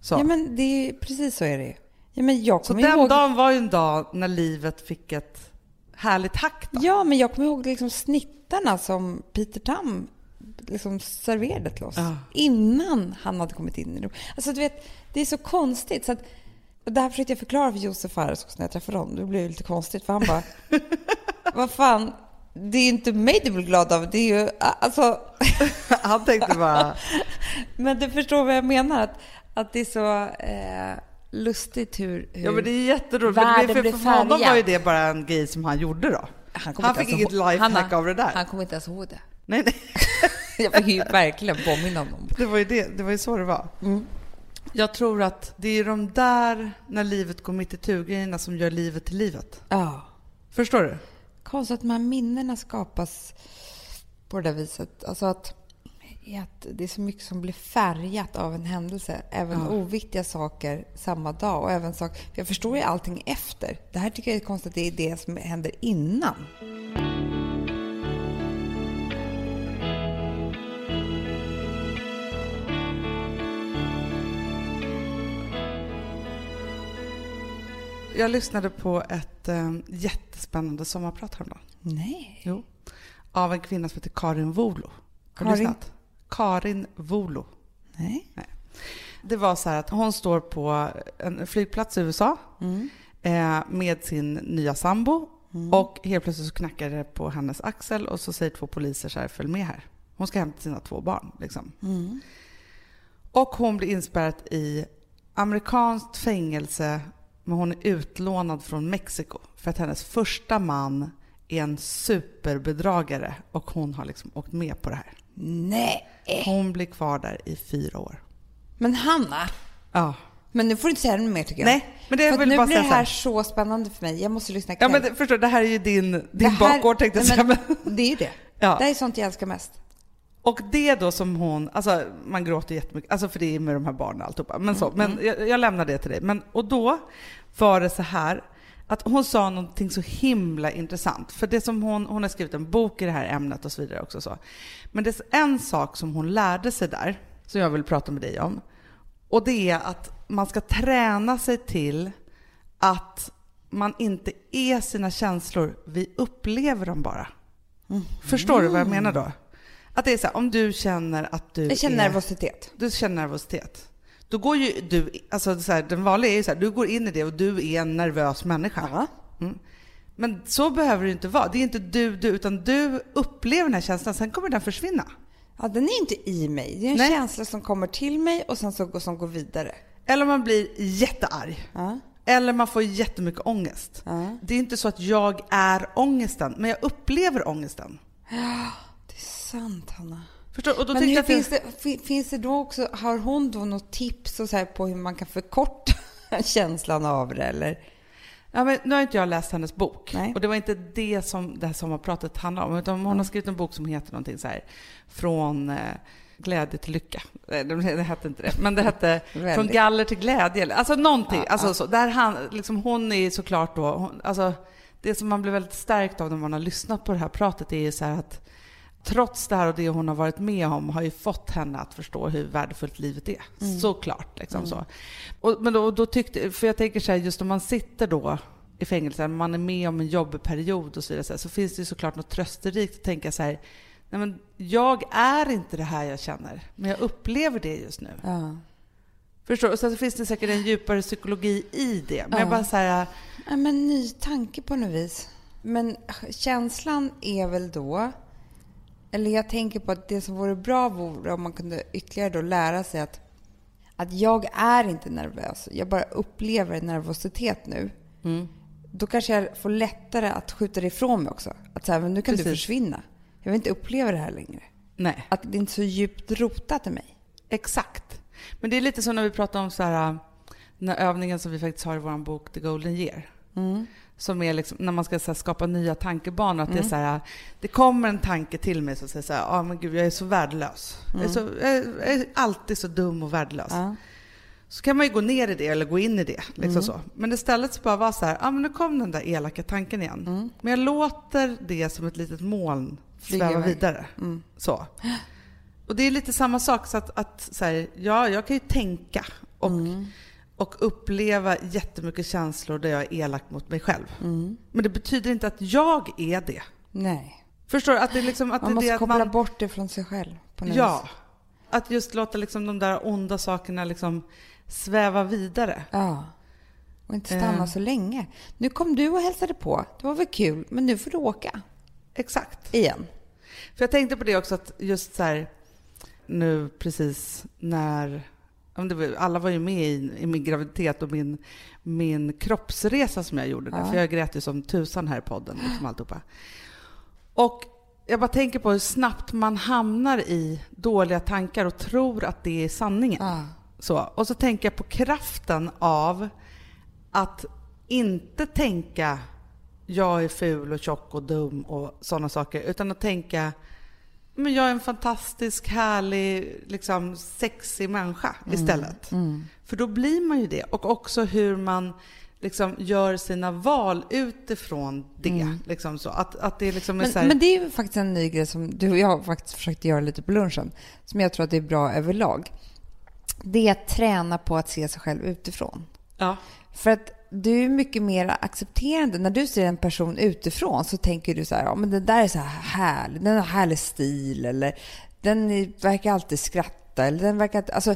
Så, Ja, men det är precis så är det ju. Ja, men jag så den ihåg... dagen var ju en dag när livet fick ett härligt hack då. Ja, men jag kommer ihåg liksom snittarna som Peter Tam liksom serverade till oss. Ja. Innan han hade kommit in i rummet. Alltså du vet, det är så konstigt. Så att, och det här försökte jag förklara för Josef Fares när jag träffade honom. Det blev lite konstigt för han bara, [LAUGHS] vad fan, det är ju inte mig du blir glad av. Det är ju, alltså, Han tänkte bara, [LAUGHS] men du förstår vad jag menar. Att, att det är så eh, lustigt hur, hur ja men det är jätteroligt. För, Världen för, blev för honom var ju det bara en grej som han gjorde då. han, Han fick inget lifehack av det där. Han kommer inte ens ihåg det. Nej, nej. [LAUGHS] Jag fick ju verkligen påminna honom. Det var ju, det, det var ju så det var. Mm. Jag tror att det är de där, när livet går mitt i tu-grejerna som gör livet till livet. Ja. Förstår du? Konstigt att de här minnena skapas på det där viset. Alltså att, att det är så mycket som blir färgat av en händelse. Även Ja. oviktiga saker samma dag. Och även sak, för jag förstår ju allting efter. Det här tycker jag är konstigt det är det som händer innan. Jag lyssnade på ett eh, jättespännande sommarprat häromdagen. Nej. Jo. Av en kvinna som heter Karin Volo. Har du Karin? Karin Volo. Nej. Det var så här att hon står på en flygplats i USA Mm. eh, med sin nya sambo och helt plötsligt så knackar det på hennes axel och så säger två poliser så här, följ med här. Hon ska hämta sina två barn. Liksom. Mm. Och hon blir inspärrad i amerikanskt fängelse men hon är utlånad från Mexiko för att hennes första man är en superbedragare och hon har liksom åkt med på det här. Nej. Hon blir kvar där i fyra år. Men Hanna, Ja. men nu får du inte säga något mer tycker jag. Nej, men det att vill nu bara blir det här så spännande för mig. Jag måste lyssna Ja, ikväll. men det, förstår det här är ju din, din Det här- bakgård tänkte jag säga. [LAUGHS] Det är ju det. Ja. Det här är sånt jag älskar mest. och det då som hon, alltså man gråter jättemycket, alltså för det är med de här barnen och alltihopa. Men så, men jag, jag lämnar det till dig. Men, och då var det så här att hon sa någonting så himla intressant. För det som hon, hon har skrivit en bok i det här ämnet och så vidare också. Så. Men det är en sak som hon lärde sig där, som jag vill prata med dig om. Och det är att man ska träna sig till att man inte är sina känslor, vi upplever dem bara. Förstår du vad jag menar då? Att det är så här, om du känner att du Jag känner är, nervositet. du känner nervositet. Då går ju du, alltså så här, den vanliga är ju så här, du går in i det och du är en nervös människa. Ja. Mm. Men så behöver det inte vara. Det är inte du, du, utan du upplever den här känslan, sen kommer den försvinna. Ja, den är inte i mig. Det är en Nej. känsla som kommer till mig och sen så går, som går vidare. Eller man blir jättearg. Ja. Eller man får jättemycket ångest. Ja. Det är inte så att jag är ångesten, men jag upplever ångesten. Det är sant, Hanna. Förstår? Men hur det- finns, det, fi- finns det då också, har hon då något tips och så på hur man kan förkorta [LAUGHS] känslan av det eller? Ja, men nu har inte jag läst hennes bok. Nej. Och det var inte det som det här sommarpratet handlar om. Utan hon har skrivit en bok som heter någonting så här, Från eh, glädje till lycka. Det hette inte det, men det hette. Från galler till glädje. Alltså någonting. Ja, alltså, ja. Så, där han, liksom, hon är såklart då, hon, alltså, det som man blir väldigt stärkt av när man har lyssnat på det här pratet är ju så här att trots det här och det hon har varit med om har ju fått henne att förstå hur värdefullt livet är. Mm. Såklart. Liksom så. Och, men då, då tyckte, för jag tänker så här, just om man sitter då i fängelse, man är med om en jobbig period och så vidare, så, här, så finns det ju såklart något trösterikt att tänka så här, nej men jag är inte det här jag känner, men jag upplever det just nu. Ja. Förstår? Och sen så finns det säkert en djupare psykologi i det. Men jag Ja. bara så här, ja men ny tanke på något vis. Men känslan är väl då, eller jag tänker på att det som vore bra vore om man kunde ytterligare då lära sig att, att jag är inte nervös, jag bara upplever nervositet nu. mm, Då kanske jag får lättare att skjuta det ifrån mig också. Att säga, men nu kan du Precis. försvinna. Jag vill inte uppleva det här längre. Nej. Att det är inte så djupt rotat i mig. Exakt. Men det är lite som när vi pratar om så här, den här övningen som vi faktiskt har i vår bok The Golden Year. Mm. Som är liksom, när man ska här, skapa nya tankebanor. Att det är så här, det kommer en tanke till mig som säger så här, ah, men gud jag är så värdelös. Jag, är så, jag, är, alltid så dum och värdelös. Ja. Så kan man ju gå ner i det eller gå in i det. Liksom så. Men istället så bara vara så här, ah, men nu kom den där elaka tanken igen. Men jag låter det som ett litet moln sväva vidare. Mm. Så. Och det är lite samma sak, så att, att så här, ja, jag kan ju tänka och, och uppleva jättemycket känslor där jag är elak mot mig själv. Men det betyder inte att jag är det. Nej. Förstår du? Att det liksom, att Man det måste det koppla man, bort det från sig själv. På något Ja. vis. Att just låta liksom de där onda sakerna liksom sväva vidare. ja. Och inte stanna Eh. så länge. Nu kom du och hälsade på. Det var väl kul, men nu får du åka. Exakt. Igen. För jag tänkte på det också att just så här nu precis när var, alla var ju med i, i min graviditet och min, min kroppsresa som jag gjorde där. Ja. För jag grät ju som tusan här i podden. Liksom alltihopa. Och jag bara tänker på hur snabbt man hamnar i dåliga tankar och tror att det är sanningen. Ja. Så. Och så tänker jag på kraften av att inte tänka jag är ful och tjock och dum och sådana saker, utan att tänka men jag är en fantastisk, härlig, liksom sexig människa istället. För då blir man ju det. Och också hur man liksom gör sina val utifrån det. Liksom så. Att, att det liksom är Men, så här, men det är ju faktiskt en ny grej som du och jag faktiskt försökt göra lite på lunchen, som jag tror att det är bra överlag. Det är att träna på att se sig själv utifrån. ja. För att du är mycket mer accepterande. När du ser en person utifrån så tänker du så här, ja men den där är så här härlig, den har härlig stil eller den verkar alltid skratta eller den verkar... Alltså,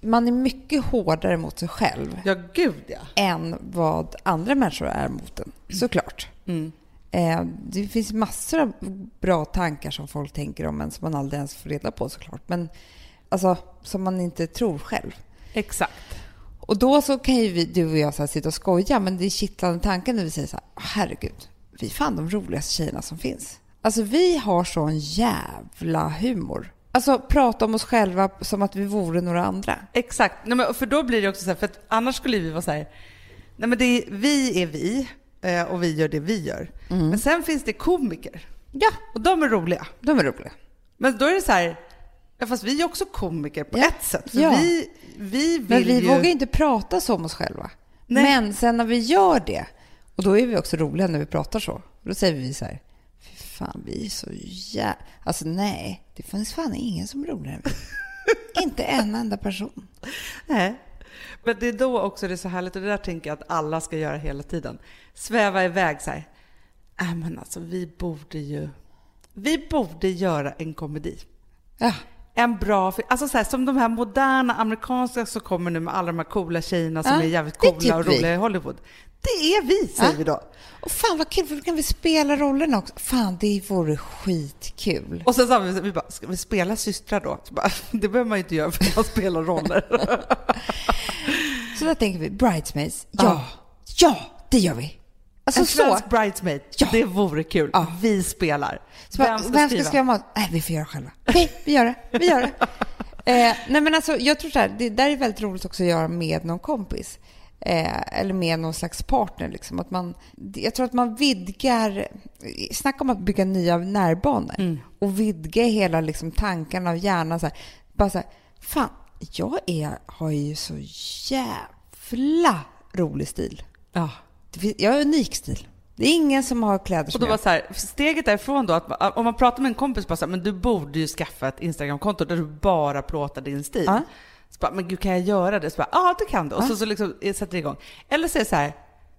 man är mycket hårdare mot sig själv ja, gud ja. än vad andra människor är mot en, såklart. Mm. Eh, det finns massor av bra tankar som folk tänker om en som man aldrig ens får reda på såklart. Men alltså, som man inte tror själv. Exakt. Och då så kan ju vi, du och jag så sitta och skoja, men det är kittlande tanken när vi säger så här, herregud, vi är fan de roligaste tjejerna som finns. Alltså vi har sån jävla humor. Alltså prata om oss själva som att vi vore några andra. Exakt. Nej, men för då blir det också så här, för att annars skulle vi vara så här, nej men det är, vi är vi eh, och vi gör det vi gör. Men sen finns det komiker Ja, och de är roliga. de är roliga. Men då är det så här, ja, fast vi är också komiker på Ja. ett sätt. För Ja. vi, vi vill Men vi ju... vågar inte prata så om oss själva. Nej. Men sen när vi gör det, och då är vi också roliga när vi pratar så, då säger vi så här, fy fan, vi är så jä... Alltså nej, det finns fan ingen som är roligare än vi. [LAUGHS] inte en enda person. Nej. Men det är då också det är så härligt, och det där tänker jag att alla ska göra hela tiden. Sväva iväg så här. Äh, men alltså vi borde ju... Vi borde göra en komedi. Ja, En bra film. Alltså så här, som de här moderna amerikanska som kommer nu med alla de här coola tjejerna som Ja, är jävligt coola typ och vi. roliga i Hollywood. Det är vi, säger Ja. vi då. och fan vad kul, för då kan vi spela rollerna också. Fan, det vore skitkul. Och sen sa vi, vi bara, ska vi spela systrar då? Bara, [LAUGHS] det behöver man ju inte göra för man spelar roller. [LAUGHS] Så där tänker vi, bridesmaids, ja, Ja. ja, det gör vi. Alltså en så. svensk bridesmaid, Ja. det vore kul. Ja. Vi spelar. Så bara, vem ska skriva mat? Nej, vi får göra själva. Okej, vi gör det. Vi gör det. [LAUGHS] Eh, nej, men alltså, jag tror så här, det där är väldigt roligt också att göra med någon kompis. Eh, eller med någon slags partner. Liksom. Att man, jag tror att man vidgar... Snacka om att bygga nya närbanor. Och vidga hela liksom, tankarna och hjärnan. Så här. Bara så här, fan, jag är, har ju så jävla rolig stil. Ja. Det jag har unik stil. Det är ingen som har kläder Och som då jag. var så här, steget därifrån då, att om man pratar med en kompis bara så här, men du borde ju skaffa ett Instagramkonto där du bara plåtar din stil. Ja. Så bara, men gud kan jag göra det? Så bara, ja det kan du. Och så, så liksom eh, sätter det igång. Eller säger så här,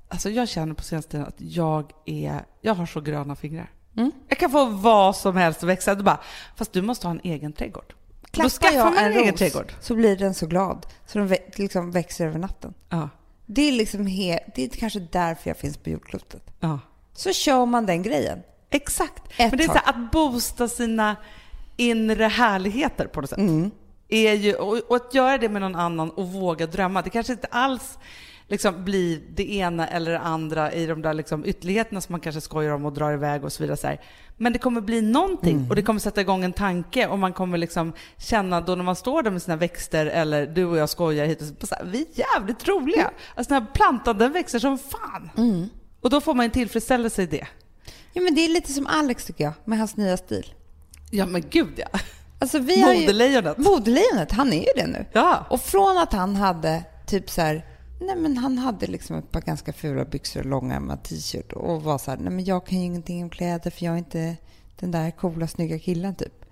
alltså jag känner på senaste tiden att jag är, jag har så gröna fingrar. Mm. Jag kan få vad som helst att växa. Du bara, fast du måste ha en egen trädgård. Då Klappar skaffar jag man en en egen trädgård. så blir den så glad så den liksom växer över natten. Ja. Det är, liksom he- det är kanske därför jag finns på jordklotet. ja. Så kör man den grejen. Exakt. Ett Men det är så här, att boosta sina inre härligheter på något sätt. Mm. Är ju, och, och att göra det med någon annan och våga drömma. Det kanske inte alls liksom bli det ena eller det andra i de där liksom ytterligheterna som man kanske skojar om och drar iväg och så vidare. Så här. Men det kommer bli någonting och det kommer sätta igång en tanke och man kommer liksom känna då när man står där med sina växter eller du och jag skojar hit och så, så här, vi är jävligt roliga. Alltså den här plantan den växer som fan. Och då får man en tillfredsställelse i det. Ja, men det är lite som Alex tycker jag, med hans nya stil. Ja men gud ja. Alltså, vi har ju- Modelejonet. Modelejonet, han är ju det nu. Ja. Och från att han hade typ så här, nej men han hade liksom ett par ganska fula byxor och långärmad t-shirt och var så här, nej men jag kan ju ingenting om kläder för jag är inte den där coola snygga killen typ.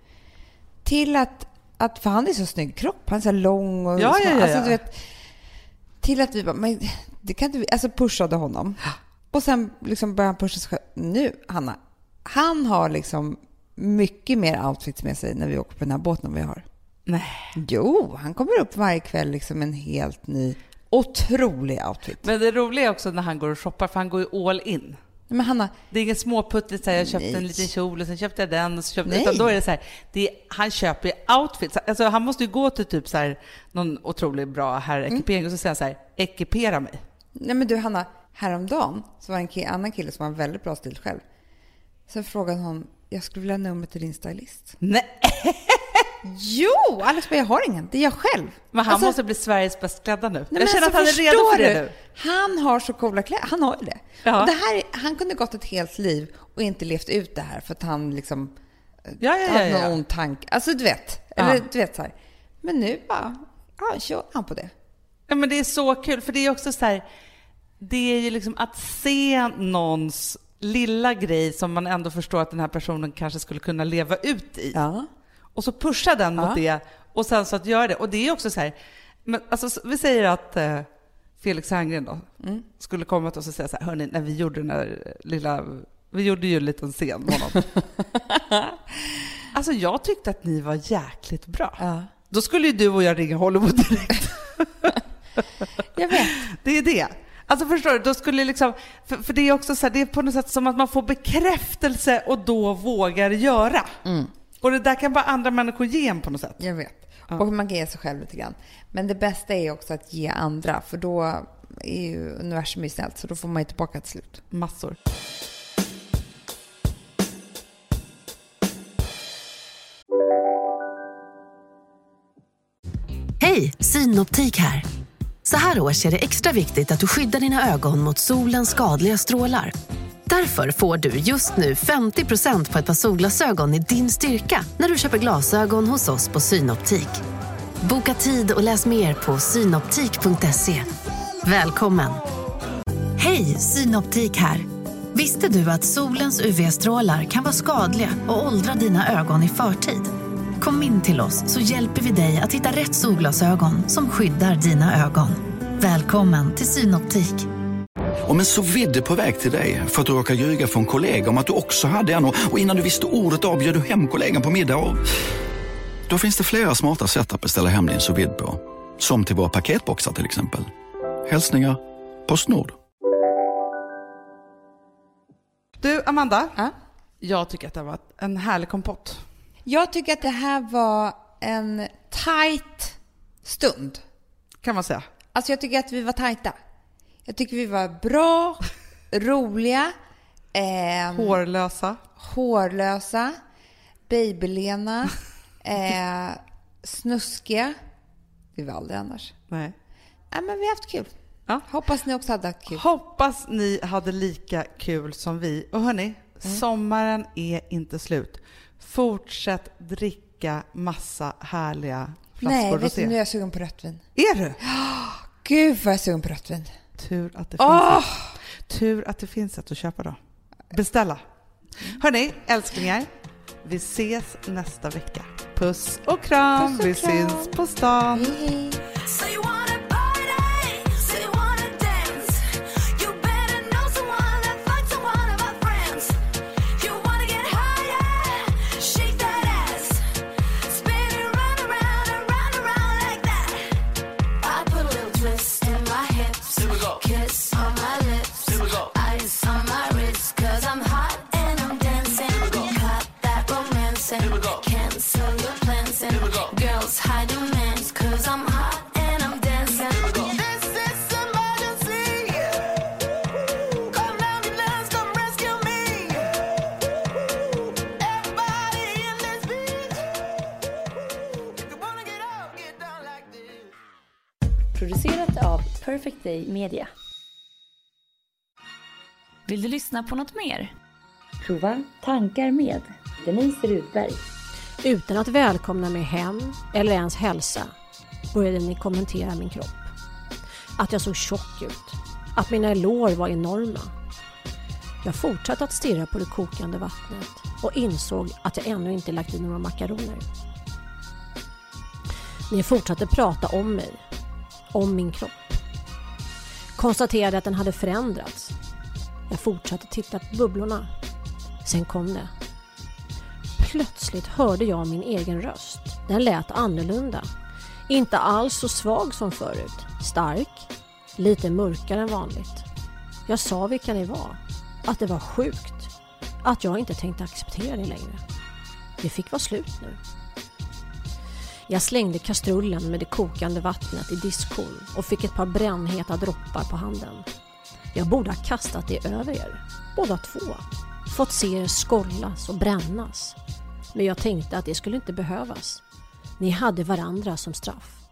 Till att, att för han är så snygg kropp, han är så här lång och Ja, så, ja, ja, alltså du vet, till att vi bara, men det kan vi, alltså pushade honom. Och sen liksom började han pusha sig själv. Nu, Hanna, han har liksom mycket mer outfits med sig när vi åker på den här båten vi har. Nej. Jo, han kommer upp varje kväll liksom en helt ny, otrolig outfit. Men det roliga är också när han går och shoppar, för han går ju all in. Men Hanna, Det är ingen småputtigt så här, jag köpte Nej. en liten kjol och sen köpte jag den och så köpte Nej. utan då är det så här, det är, han köper ju outfits. Alltså han måste ju gå till typ så här, någon otroligt bra herrekipering och så säger han så här, ekipera mig. nej men du Hanna, häromdagen så var det en annan kille som har en väldigt bra stil själv. Sen frågade hon, jag skulle vilja ha nummer till din stylist. Nej, [LAUGHS] Jo, Alex bara, jag har ingen, det är jag själv. men han Alltså, måste bli Sveriges bäst klädda nu. Nej, jag känner att alltså, han är redo för det du? nu. Han har så coola kläder. Han har ju det. Ja. Och det här, är- han kunde gått ett helt liv och inte levt ut det här för att han liksom Ja, ja, ja, hade någon ond tanke. Alltså du vet. Eller du vet så här. Men nu bara, ja, kör han på det. Ja, men det är så kul, för det är också så här, det är ju liksom att se någons lilla grej som man ändå förstår att den här personen kanske skulle kunna leva ut i. Ja. Och så pusha den mot det och sen så att göra det. Och det är också så här, men alltså, vi säger att eh, Felix Herngren då Mm. skulle komma till oss och säga så här, hörni, när vi gjorde den där lilla, vi gjorde ju en liten scen med honom. [LAUGHS] alltså jag tyckte att ni var jäkligt bra. ja. Då skulle ju du och jag ringa Hollywood direkt. [LAUGHS] Jag vet. Det är det. Alltså förstår du, då skulle liksom, för, för det är också så här, det är på något sätt som att man får bekräftelse och då vågar göra. Och det där kan bara andra människor ge en på något sätt. Jag vet. Ja. Och man kan ge sig själv lite grann. Men det bästa är också att ge andra, för då är ju universum ju snällt, så då får man ju tillbaka till slut. Massor. Hej, Synoptik här. Så här års är det extra viktigt att du skyddar dina ögon mot solens skadliga strålar. Därför får du just nu 50% på ett par solglasögon i din styrka när du köper glasögon hos oss på Synoptik. Boka tid och läs mer på synoptik.se. Välkommen! Hej, Synoptik här. Visste du att solens UV-strålar kan vara skadliga och åldra dina ögon i förtid? Kom in till oss så hjälper vi dig att hitta rätt solglasögon som skyddar dina ögon. Välkommen till Synoptik. Om en så vidde på väg till dig för att du råkar ljuga från kollega om att du också hade en och innan du visste ordet av du hem kollegan på middag och... Då finns det flera smarta sätt att beställa hem din sous på. Som till våra paketboxar till exempel. Hälsningar Postnord. Du, Amanda. Ja. Jag tycker att det varit en härlig kompott. Jag tycker att det här var en tight stund. Kan man säga. Alltså jag tycker att vi var tajta. Jag tycker vi var bra, roliga, ehm, Hårlösa. hårlösa, babylena, [LAUGHS] eh, snuskiga. Vi aldrig annars. Nej. Nej, men vi har haft kul. Ja. Hoppas ni också hade haft kul. Hoppas ni hade lika kul som vi. Och hörni, sommaren är inte slut. Fortsätt dricka massa härliga flaskor Nej, vet du, nu är jag sugen på rött vin. Är du? [GASPS] Gud vad jag är sugen på rött vin. Tur att det finns Åh! ett. Tur att det finns ett att köpa då. Beställa. Hörni, älsklingar. Vi ses nästa vecka. Puss och kram. Puss och vi kram. syns på stan. Hej, hej. Day Media. Vill du lyssna på något mer? Prova Tankar med Denise Rudberg. Utan att välkomna mig hem eller ens hälsa började ni kommentera min kropp. Att jag såg tjock ut. Att mina lår var enorma. Jag fortsatte att stirra på det kokande vattnet och insåg att jag ännu inte lagt i några makaroner. Ni fortsatte prata om mig. Om min kropp. Konstaterade att den hade förändrats. Jag fortsatte titta på bubblorna. Sen kom det. Plötsligt hörde jag min egen röst. Den lät annorlunda. Inte alls så svag som förut. Stark. Lite mörkare än vanligt. Jag sa vilka ni var. Att det var sjukt. Att jag inte tänkte acceptera det längre. Det fick vara slut nu. Jag slängde kastrullen med det kokande vattnet i diskon och fick ett par brännheta droppar på handen. Jag borde ha kastat det över er, båda två. Fått se er skollas och brännas. Men jag tänkte att det skulle inte behövas. Ni hade varandra som straff.